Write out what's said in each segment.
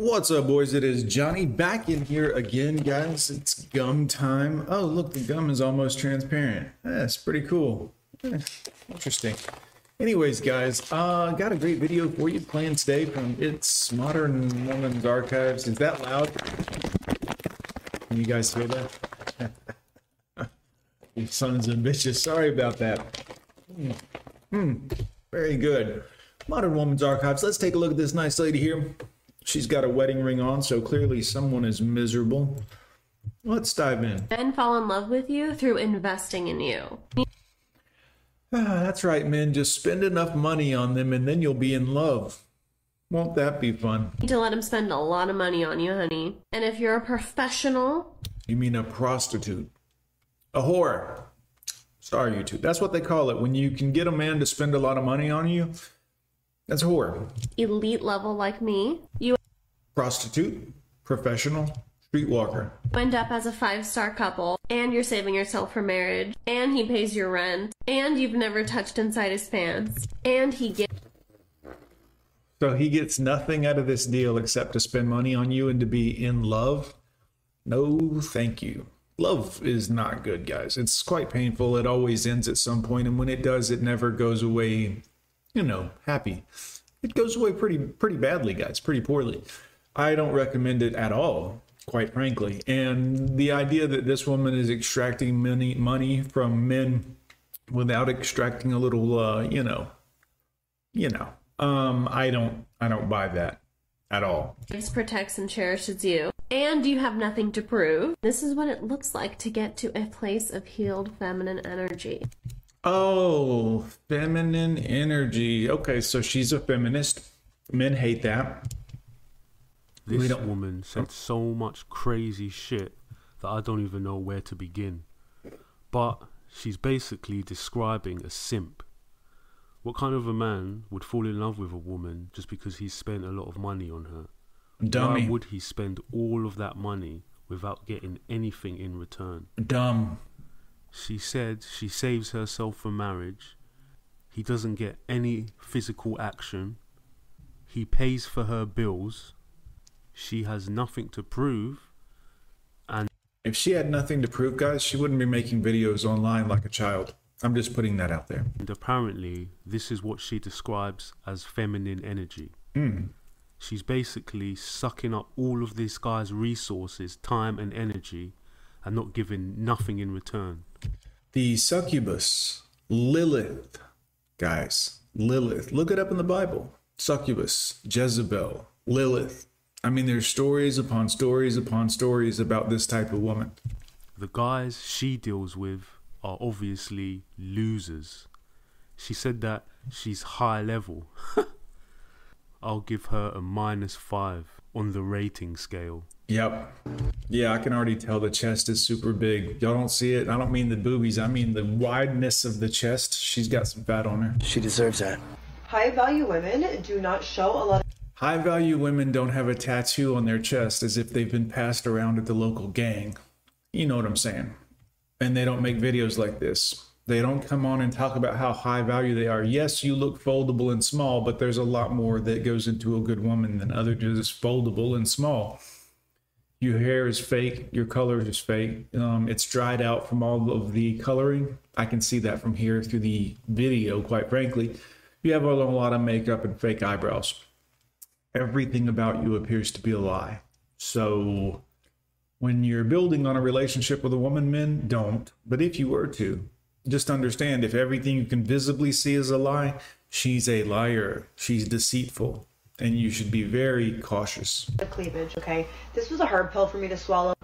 What's up, boys? It is Johnny back in here again, guys. It's gum time. Oh, look, the gum is almost transparent. That's pretty cool. Eh, Interesting. Anyways, guys, uh, got a great video for you playing today from It's Modern Woman's Archives. Is that loud? Can you guys hear that? you sons of bitches. Sorry about that. Hmm. Very good. Modern Woman's Archives. Let's take a look at this nice lady here. She's got a wedding ring on, so clearly someone is miserable. Let's dive in. Men fall in love with you through investing in you. Ah, that's right, men. Just spend enough money on them and then you'll be in love. Won't that be fun? You need to let him spend a lot of money on you, honey. And if you're a professional, You mean a prostitute? A whore. Sorry, you two. That's what they call it. When you can get a man to spend a lot of money on you, that's a whore. elite level like me, you Prostitute, professional, streetwalker. end up as a five star couple, and you're saving yourself for marriage, and he pays your rent, and you've never touched inside his pants, and he gets So he gets nothing out of this deal except to spend money on you and to be in love? No, thank you. Love is not good, guys. It's quite painful. It always ends at some point, and when it does, it never goes away, you know, happy. It goes away pretty pretty badly, guys, pretty poorly. I don't recommend it at all, quite frankly. And the idea that this woman is extracting money money from men without extracting a little uh, you know, you know um i don't i don't buy that at all This protects and cherishes you, and you have nothing to prove. This is what it looks like to get to a place of healed feminine energy. oh feminine energy okay so she's a feminist men hate that This don't- woman said so much crazy shit that I don't even know where to begin. But she's basically describing a simp. What kind of a man would fall in love with a woman just because he spent a lot of money on her? dummy Why would he spend all of that money without getting anything in return? dumb She said she saves herself for marriage. He doesn't get any physical action. He pays for her bills. She has nothing to prove. And if she had nothing to prove guys she wouldn't be making videos online like a child i'm just putting that out there And apparently, this is what she describes as feminine energy. Hmm. She's basically sucking up all of this guy's resources, time, and energy, and not giving nothing in return. the succubus lilith guys lilith look it up in the bible succubus jezebel lilith i mean there's stories upon stories upon stories about this type of woman The guys she deals with are obviously losers. She said that she's high level. I'll give her a minus five on the rating scale. Yep. Yeah, I can already tell the chest is super big. Y'all don't see it. I don't mean the boobies. I mean the wideness of the chest. She's got some fat on her. She deserves that. High value women do not show a lot of High value women don't have a tattoo on their chest as if they've been passed around at the local gang. You know what I'm saying. And they don't make videos like this. They don't come on and talk about how high value they are. Yes, you look foldable and small, but there's a lot more that goes into a good woman than other just foldable and small. Your hair is fake. Your color is fake. Um, it's dried out from all of the coloring. I can see that from here through the video, quite frankly. You have a lot of makeup and fake eyebrows everything about you appears to be a lie. So when you're building on a relationship with a woman, men don't. But if you were to, just understand if everything you can visibly see is a lie, she's a liar. She's deceitful. And you should be very cautious. The cleavage, okay? This was a hard pill for me to swallow.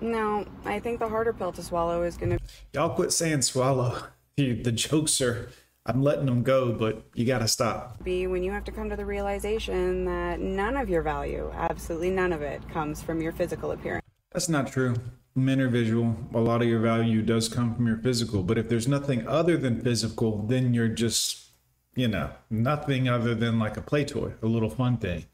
No, I think the harder pill to swallow is going to Y'all quit saying swallow. The the jokes are, I'm letting them go, but you gotta stop. be when you have to come to the realization that none of your value, absolutely none of it, comes from your physical appearance. That's not true. Men are visual. A lot of your value does come from your physical. But if there's nothing other than physical, then you're just, you know, nothing other than like a play toy, a little fun thing.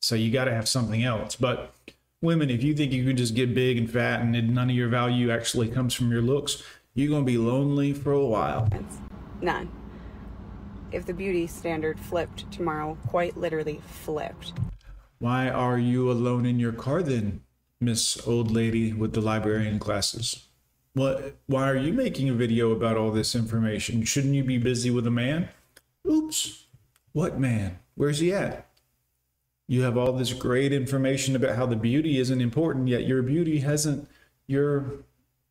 So you got to have something else. But women, if you think you can just get big and fat and then none of your value actually comes from your looks, you're going to be lonely for a while. None. If the beauty standard flipped tomorrow, quite literally flipped, Why are you alone in your car then, Miss Old Lady with the librarian glasses? What why are you making a video about all this information? Shouldn't you be busy with a man? Oops. What man? Where's he at? You have all this great information about how the beauty isn't important, yet your beauty hasn't you're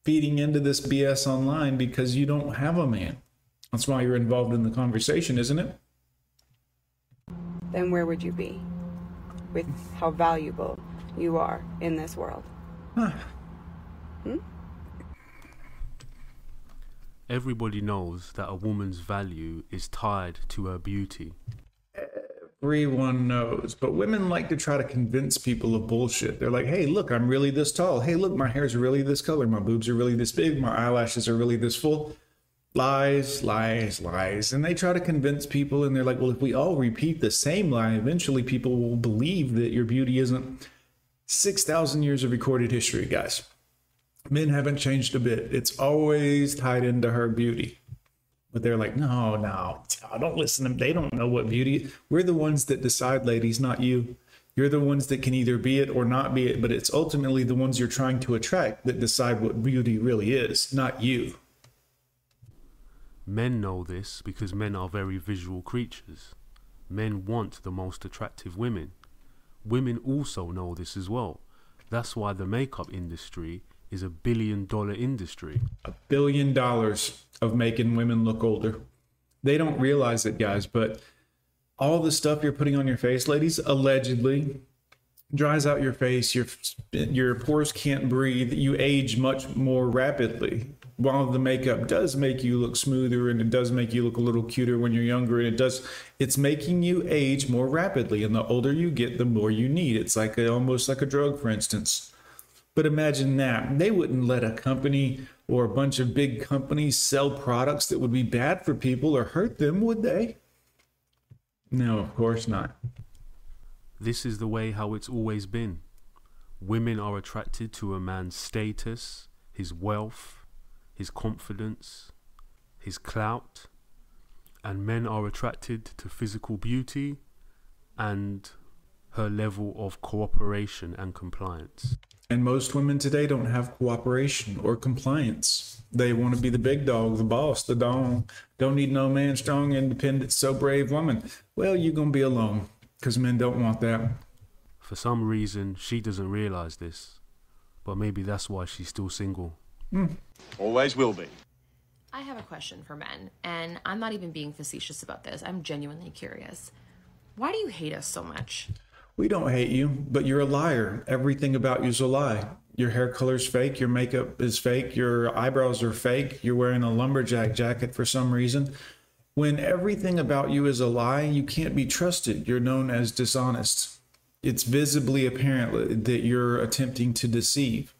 feeding into this BS online because you don't have a man. That's why you're involved in the conversation, isn't it? Then where would you be with how valuable you are in this world? Ah. Hmm? Everybody knows that a woman's value is tied to her beauty. Everyone knows, but women like to try to convince people of bullshit. They're like, hey, look, I'm really this tall. Hey, look, my hair's really this color. My boobs are really this big. My eyelashes are really this full. Lies, lies, lies. And they try to convince people, and they're like, well, if we all repeat the same lie, eventually people will believe that your beauty isn't 6,000 years of recorded history, guys. Men haven't changed a bit. It's always tied into her beauty. But they're like, no, no, don't listen to them. They don't know what beauty. We're the ones that decide, ladies, not you. You're the ones that can either be it or not be it, but it's ultimately the ones you're trying to attract that decide what beauty really is, not you. Men know this because men are very visual creatures. Men want the most attractive women. Women also know this as well. That's why the makeup industry is a billion dollar industry. A billion dollars of making women look older. They don't realize it, guys, but all the stuff you're putting on your face, ladies, allegedly dries out your face. Your your pores can't breathe. You age much more rapidly. While the makeup does make you look smoother and it does make you look a little cuter when you're younger, and it does, it's making you age more rapidly. And the older you get, the more you need. It's like a, almost like a drug, for instance. But imagine that they wouldn't let a company or a bunch of big companies sell products that would be bad for people or hurt them, would they? No, of course not. This is the way how it's always been. Women are attracted to a man's status, his wealth, his confidence, his clout, and men are attracted to physical beauty and her level of cooperation and compliance. And most women today don't have cooperation or compliance. They want to be the big dog, the boss, the dog. Don't need no man, strong, independent, so brave woman. Well, you're going to be alone because men don't want that. For some reason, she doesn't realize this, but maybe that's why she's still single. Mm. Always will be. I have a question for men, and I'm not even being facetious about this. I'm genuinely curious. Why do you hate us so much? We don't hate you, but you're a liar. Everything about you's a lie. Your hair color's fake, your makeup is fake, your eyebrows are fake, you're wearing a lumberjack jacket for some reason. When everything about you is a lie, you can't be trusted. You're known as dishonest. It's visibly apparent that you're attempting to deceive.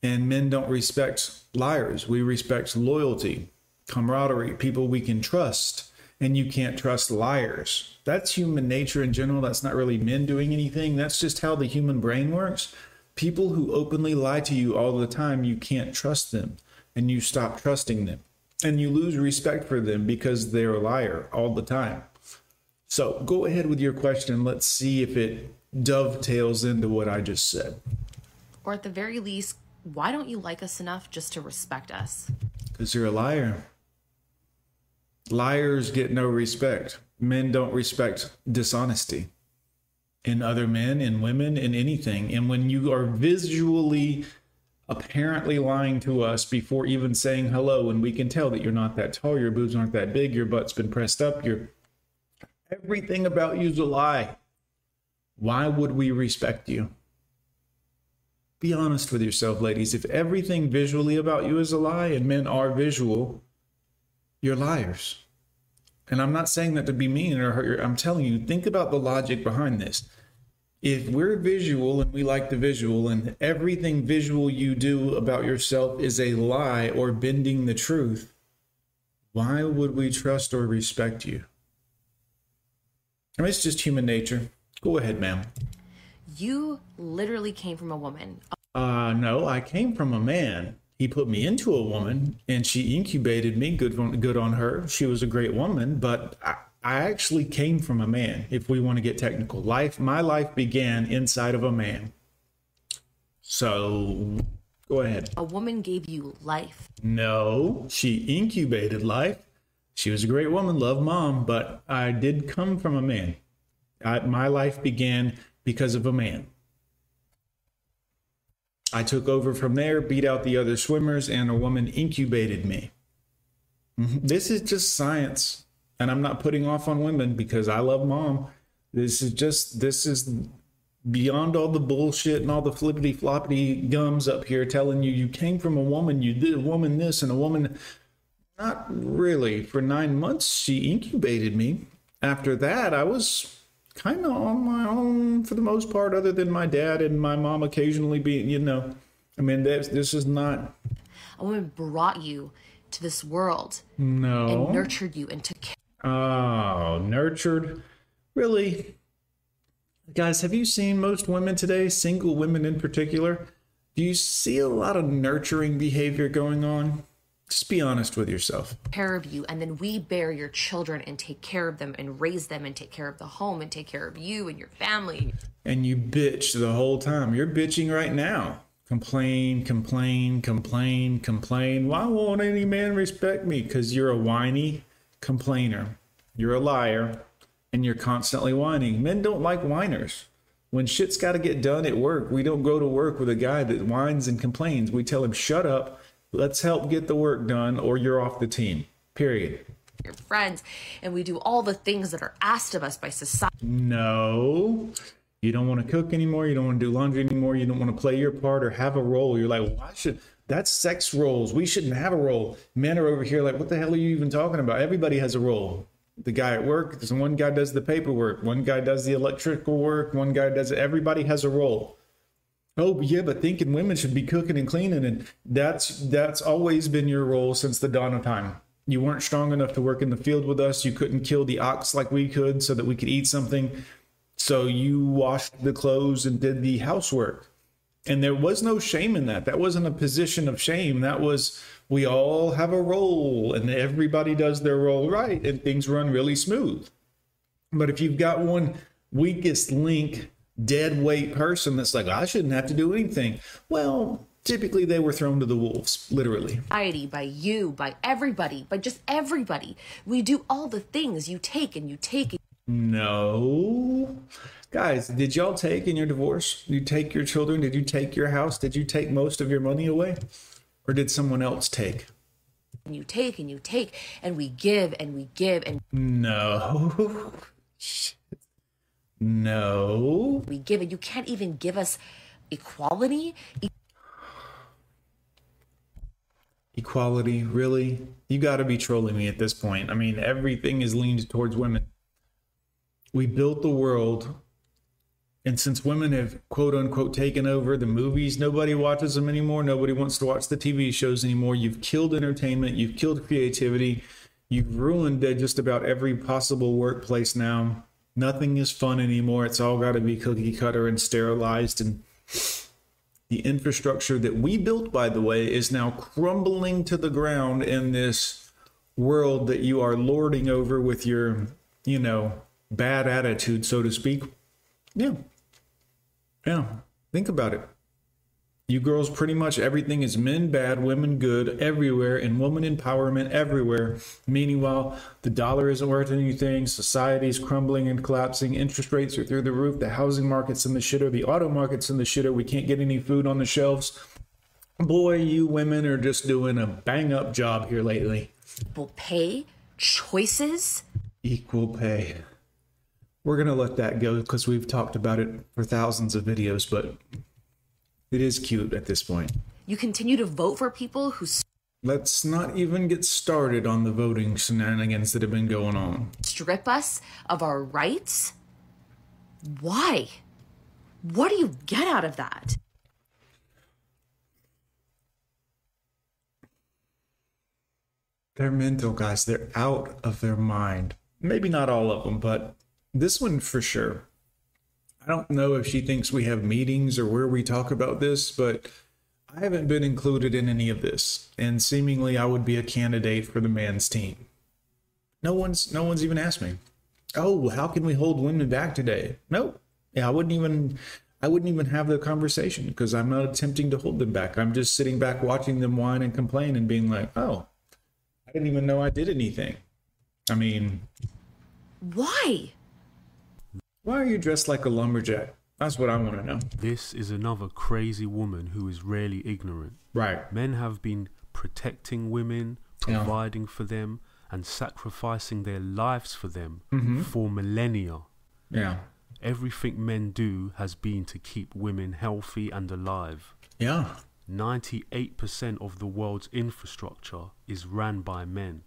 And men don't respect liars. We respect loyalty, camaraderie, people we can trust. And you can't trust liars. That's human nature in general. That's not really men doing anything. That's just how the human brain works. People who openly lie to you all the time, you can't trust them and you stop trusting them. And you lose respect for them because they're a liar all the time. So go ahead with your question. Let's see if it dovetails into what I just said. Or at the very least, why don't you like us enough just to respect us? Because you're a liar. Liars get no respect. Men don't respect dishonesty in other men, in women, in anything. And when you are visually, apparently lying to us before even saying hello, and we can tell that you're not that tall, your boobs aren't that big, your butt's been pressed up, your everything about you's a lie. Why would we respect you? Be honest with yourself, ladies. If everything visually about you is a lie and men are visual, you're liars. And I'm not saying that to be mean or hurt. I'm telling you, think about the logic behind this. If we're visual and we like the visual, and everything visual you do about yourself is a lie or bending the truth, why would we trust or respect you? I mean, it's just human nature. Go ahead, ma'am. You literally came from a woman. Uh, no, I came from a man. He put me into a woman and she incubated me. Good on, good on her. She was a great woman, but I, I actually came from a man, if we want to get technical. Life, my life began inside of a man. So go ahead. A woman gave you life. No, she incubated life. She was a great woman, loved mom, but I did come from a man. I, my life began because of a man. I took over from there, beat out the other swimmers, and a woman incubated me. Mhm. This is just science. And I'm not putting off on women because I love mom. This is just, this is beyond all the bullshit and all the flippity floppity gums up here telling you you came from a woman, you did a woman this and a woman. Not really. For nine months, she incubated me. After that, I was kind of on my own for the most part, other than my dad and my mom occasionally being, you know. I mean, this, this is not. A woman brought you to this world No. and nurtured you and took care Oh, nurtured. Really? Guys, have you seen most women today, single women in particular? Do you see a lot of nurturing behavior going on? Just be honest with yourself. care of you and then we bear your children and take care of them and raise them and take care of the home and take care of you and your family And you bitch the whole time. You're bitching right now. Complain, complain, complain, complain. Why won't any man respect me? Because you're a whiny complainer. You're a liar and you're constantly whining. Men don't like whiners. When shit's got to get done at work, we don't go to work with a guy that whines and complains. We tell him, shut up, let's help get the work done, or you're off the team. Period. your friends and we do all the things that are asked of us by society No. You don't want to cook anymore. You don't want to do laundry anymore. You don't want to play your part or have a role. You're like, why should that's sex roles? We shouldn't have a role. Men are over here like, what the hell are you even talking about? Everybody has a role. The guy at work, there's one guy does the paperwork, one guy does the electrical work, one guy does it. Everybody has a role. Oh yeah, but thinking women should be cooking and cleaning, and that's that's always been your role since the dawn of time. You weren't strong enough to work in the field with us. You couldn't kill the ox like we could, so that we could eat something. So you washed the clothes and did the housework. And there was no shame in that. That wasn't a position of shame. That was we all have a role and everybody does their role right and things run really smooth. But if you've got one weakest link, dead weight person that's like, I shouldn't have to do anything, well, typically they were thrown to the wolves, literally. by you by everybody by just everybody we do all the things you take and you take No. Guys, did y'all take in your divorce? Did you take your children? Did you take your house? Did you take most of your money away? Or did someone else take? and you take and you take and we give and we give and No. No. we give and you can't even give us equality Equality, really? You got to be trolling me at this point. I mean, everything is leaned towards women. We built the world, and since women have quote unquote taken over the movies, nobody watches them anymore. Nobody wants to watch the TV shows anymore. You've killed entertainment, you've killed creativity, you've ruined uh, just about every possible workplace now. Nothing is fun anymore. It's all got to be cookie cutter and sterilized and the infrastructure that we built, by the way, is now crumbling to the ground in this world that you are lording over with your, you know, bad attitude, so to speak. Yeah. Yeah. Think about it. You girls, pretty much everything is men bad, women good everywhere, and woman empowerment everywhere. Meanwhile, the dollar isn't worth anything, society is crumbling and collapsing, interest rates are through the roof, the housing market's in the shitter, the auto market's in the shitter, we can't get any food on the shelves. Boy, you women are just doing a bang up job here lately. equal pay choices Equal pay. We're going to let that go because we've talked about it for thousands of videos, but it is cute at this point. you continue to vote for people who Let's not even get started on the voting shenanigans that have been going on. strip us of our rights why what do you get out of that They're mental, guys. They're out of their mind. Maybe not all of them, but this one for sure. I don't know if she thinks we have meetings or where we talk about this, but I haven't been included in any of this, and seemingly I would be a candidate for the man's team. No one's no one's even asked me. oh, how can we hold women back today? Nope. Yeah, I wouldn't even I wouldn't even have the conversation because I'm not attempting to hold them back. I'm just sitting back watching them whine and complain and being like, oh, I didn't even know I did anything. I mean, Why? Why are you dressed like a lumberjack? That's what I want to know. This is another crazy woman who is rarely ignorant. Right. Men have been protecting women, Yeah. providing for them, and sacrificing their lives for them Mm-hmm. for millennia. Yeah. Everything men do has been to keep women healthy and alive. Yeah. 98% of the world's infrastructure is ran by men.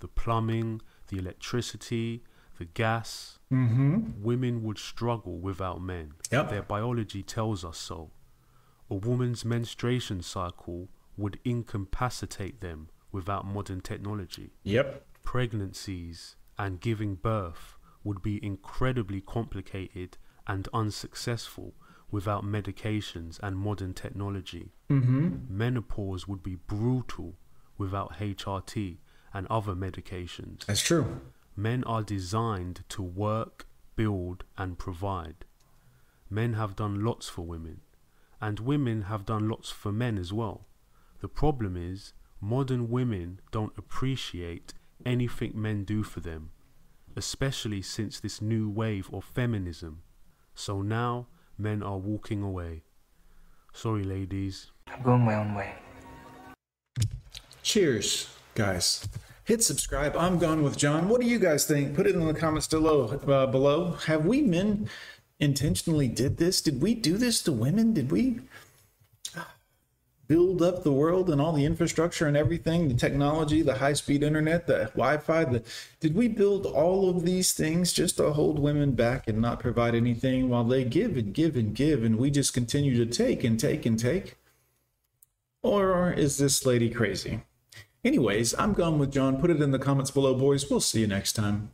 The plumbing, the electricity, the gas. Mm-hmm. Women would struggle without men. Yep. Their biology tells us so. A woman's menstruation cycle would incapacitate them without modern technology. Yep. Pregnancies and giving birth would be incredibly complicated and unsuccessful without medications and modern technology. Mm-hmm. Menopause would be brutal without HRT and other medications. That's true. Men are designed to work, build, and provide. Men have done lots for women, and women have done lots for men as well. The problem is, modern women don't appreciate anything men do for them, especially since this new wave of feminism. So now, men are walking away. Sorry, ladies. I'm going my own way. Cheers, guys. Hit subscribe. I'm gone with John. What do you guys think? Put it in the comments below. Uh, below. Have we men intentionally did this? Did we do this to women? Did we build up the world and all the infrastructure and everything, the technology, the high-speed internet, the Wi-Fi? The did we build all of these things just to hold women back and not provide anything while they give and give and give, and we just continue to take and take and take? Or is this lady crazy? Anyways, I'm gone with John. Put it in the comments below, boys. We'll see you next time.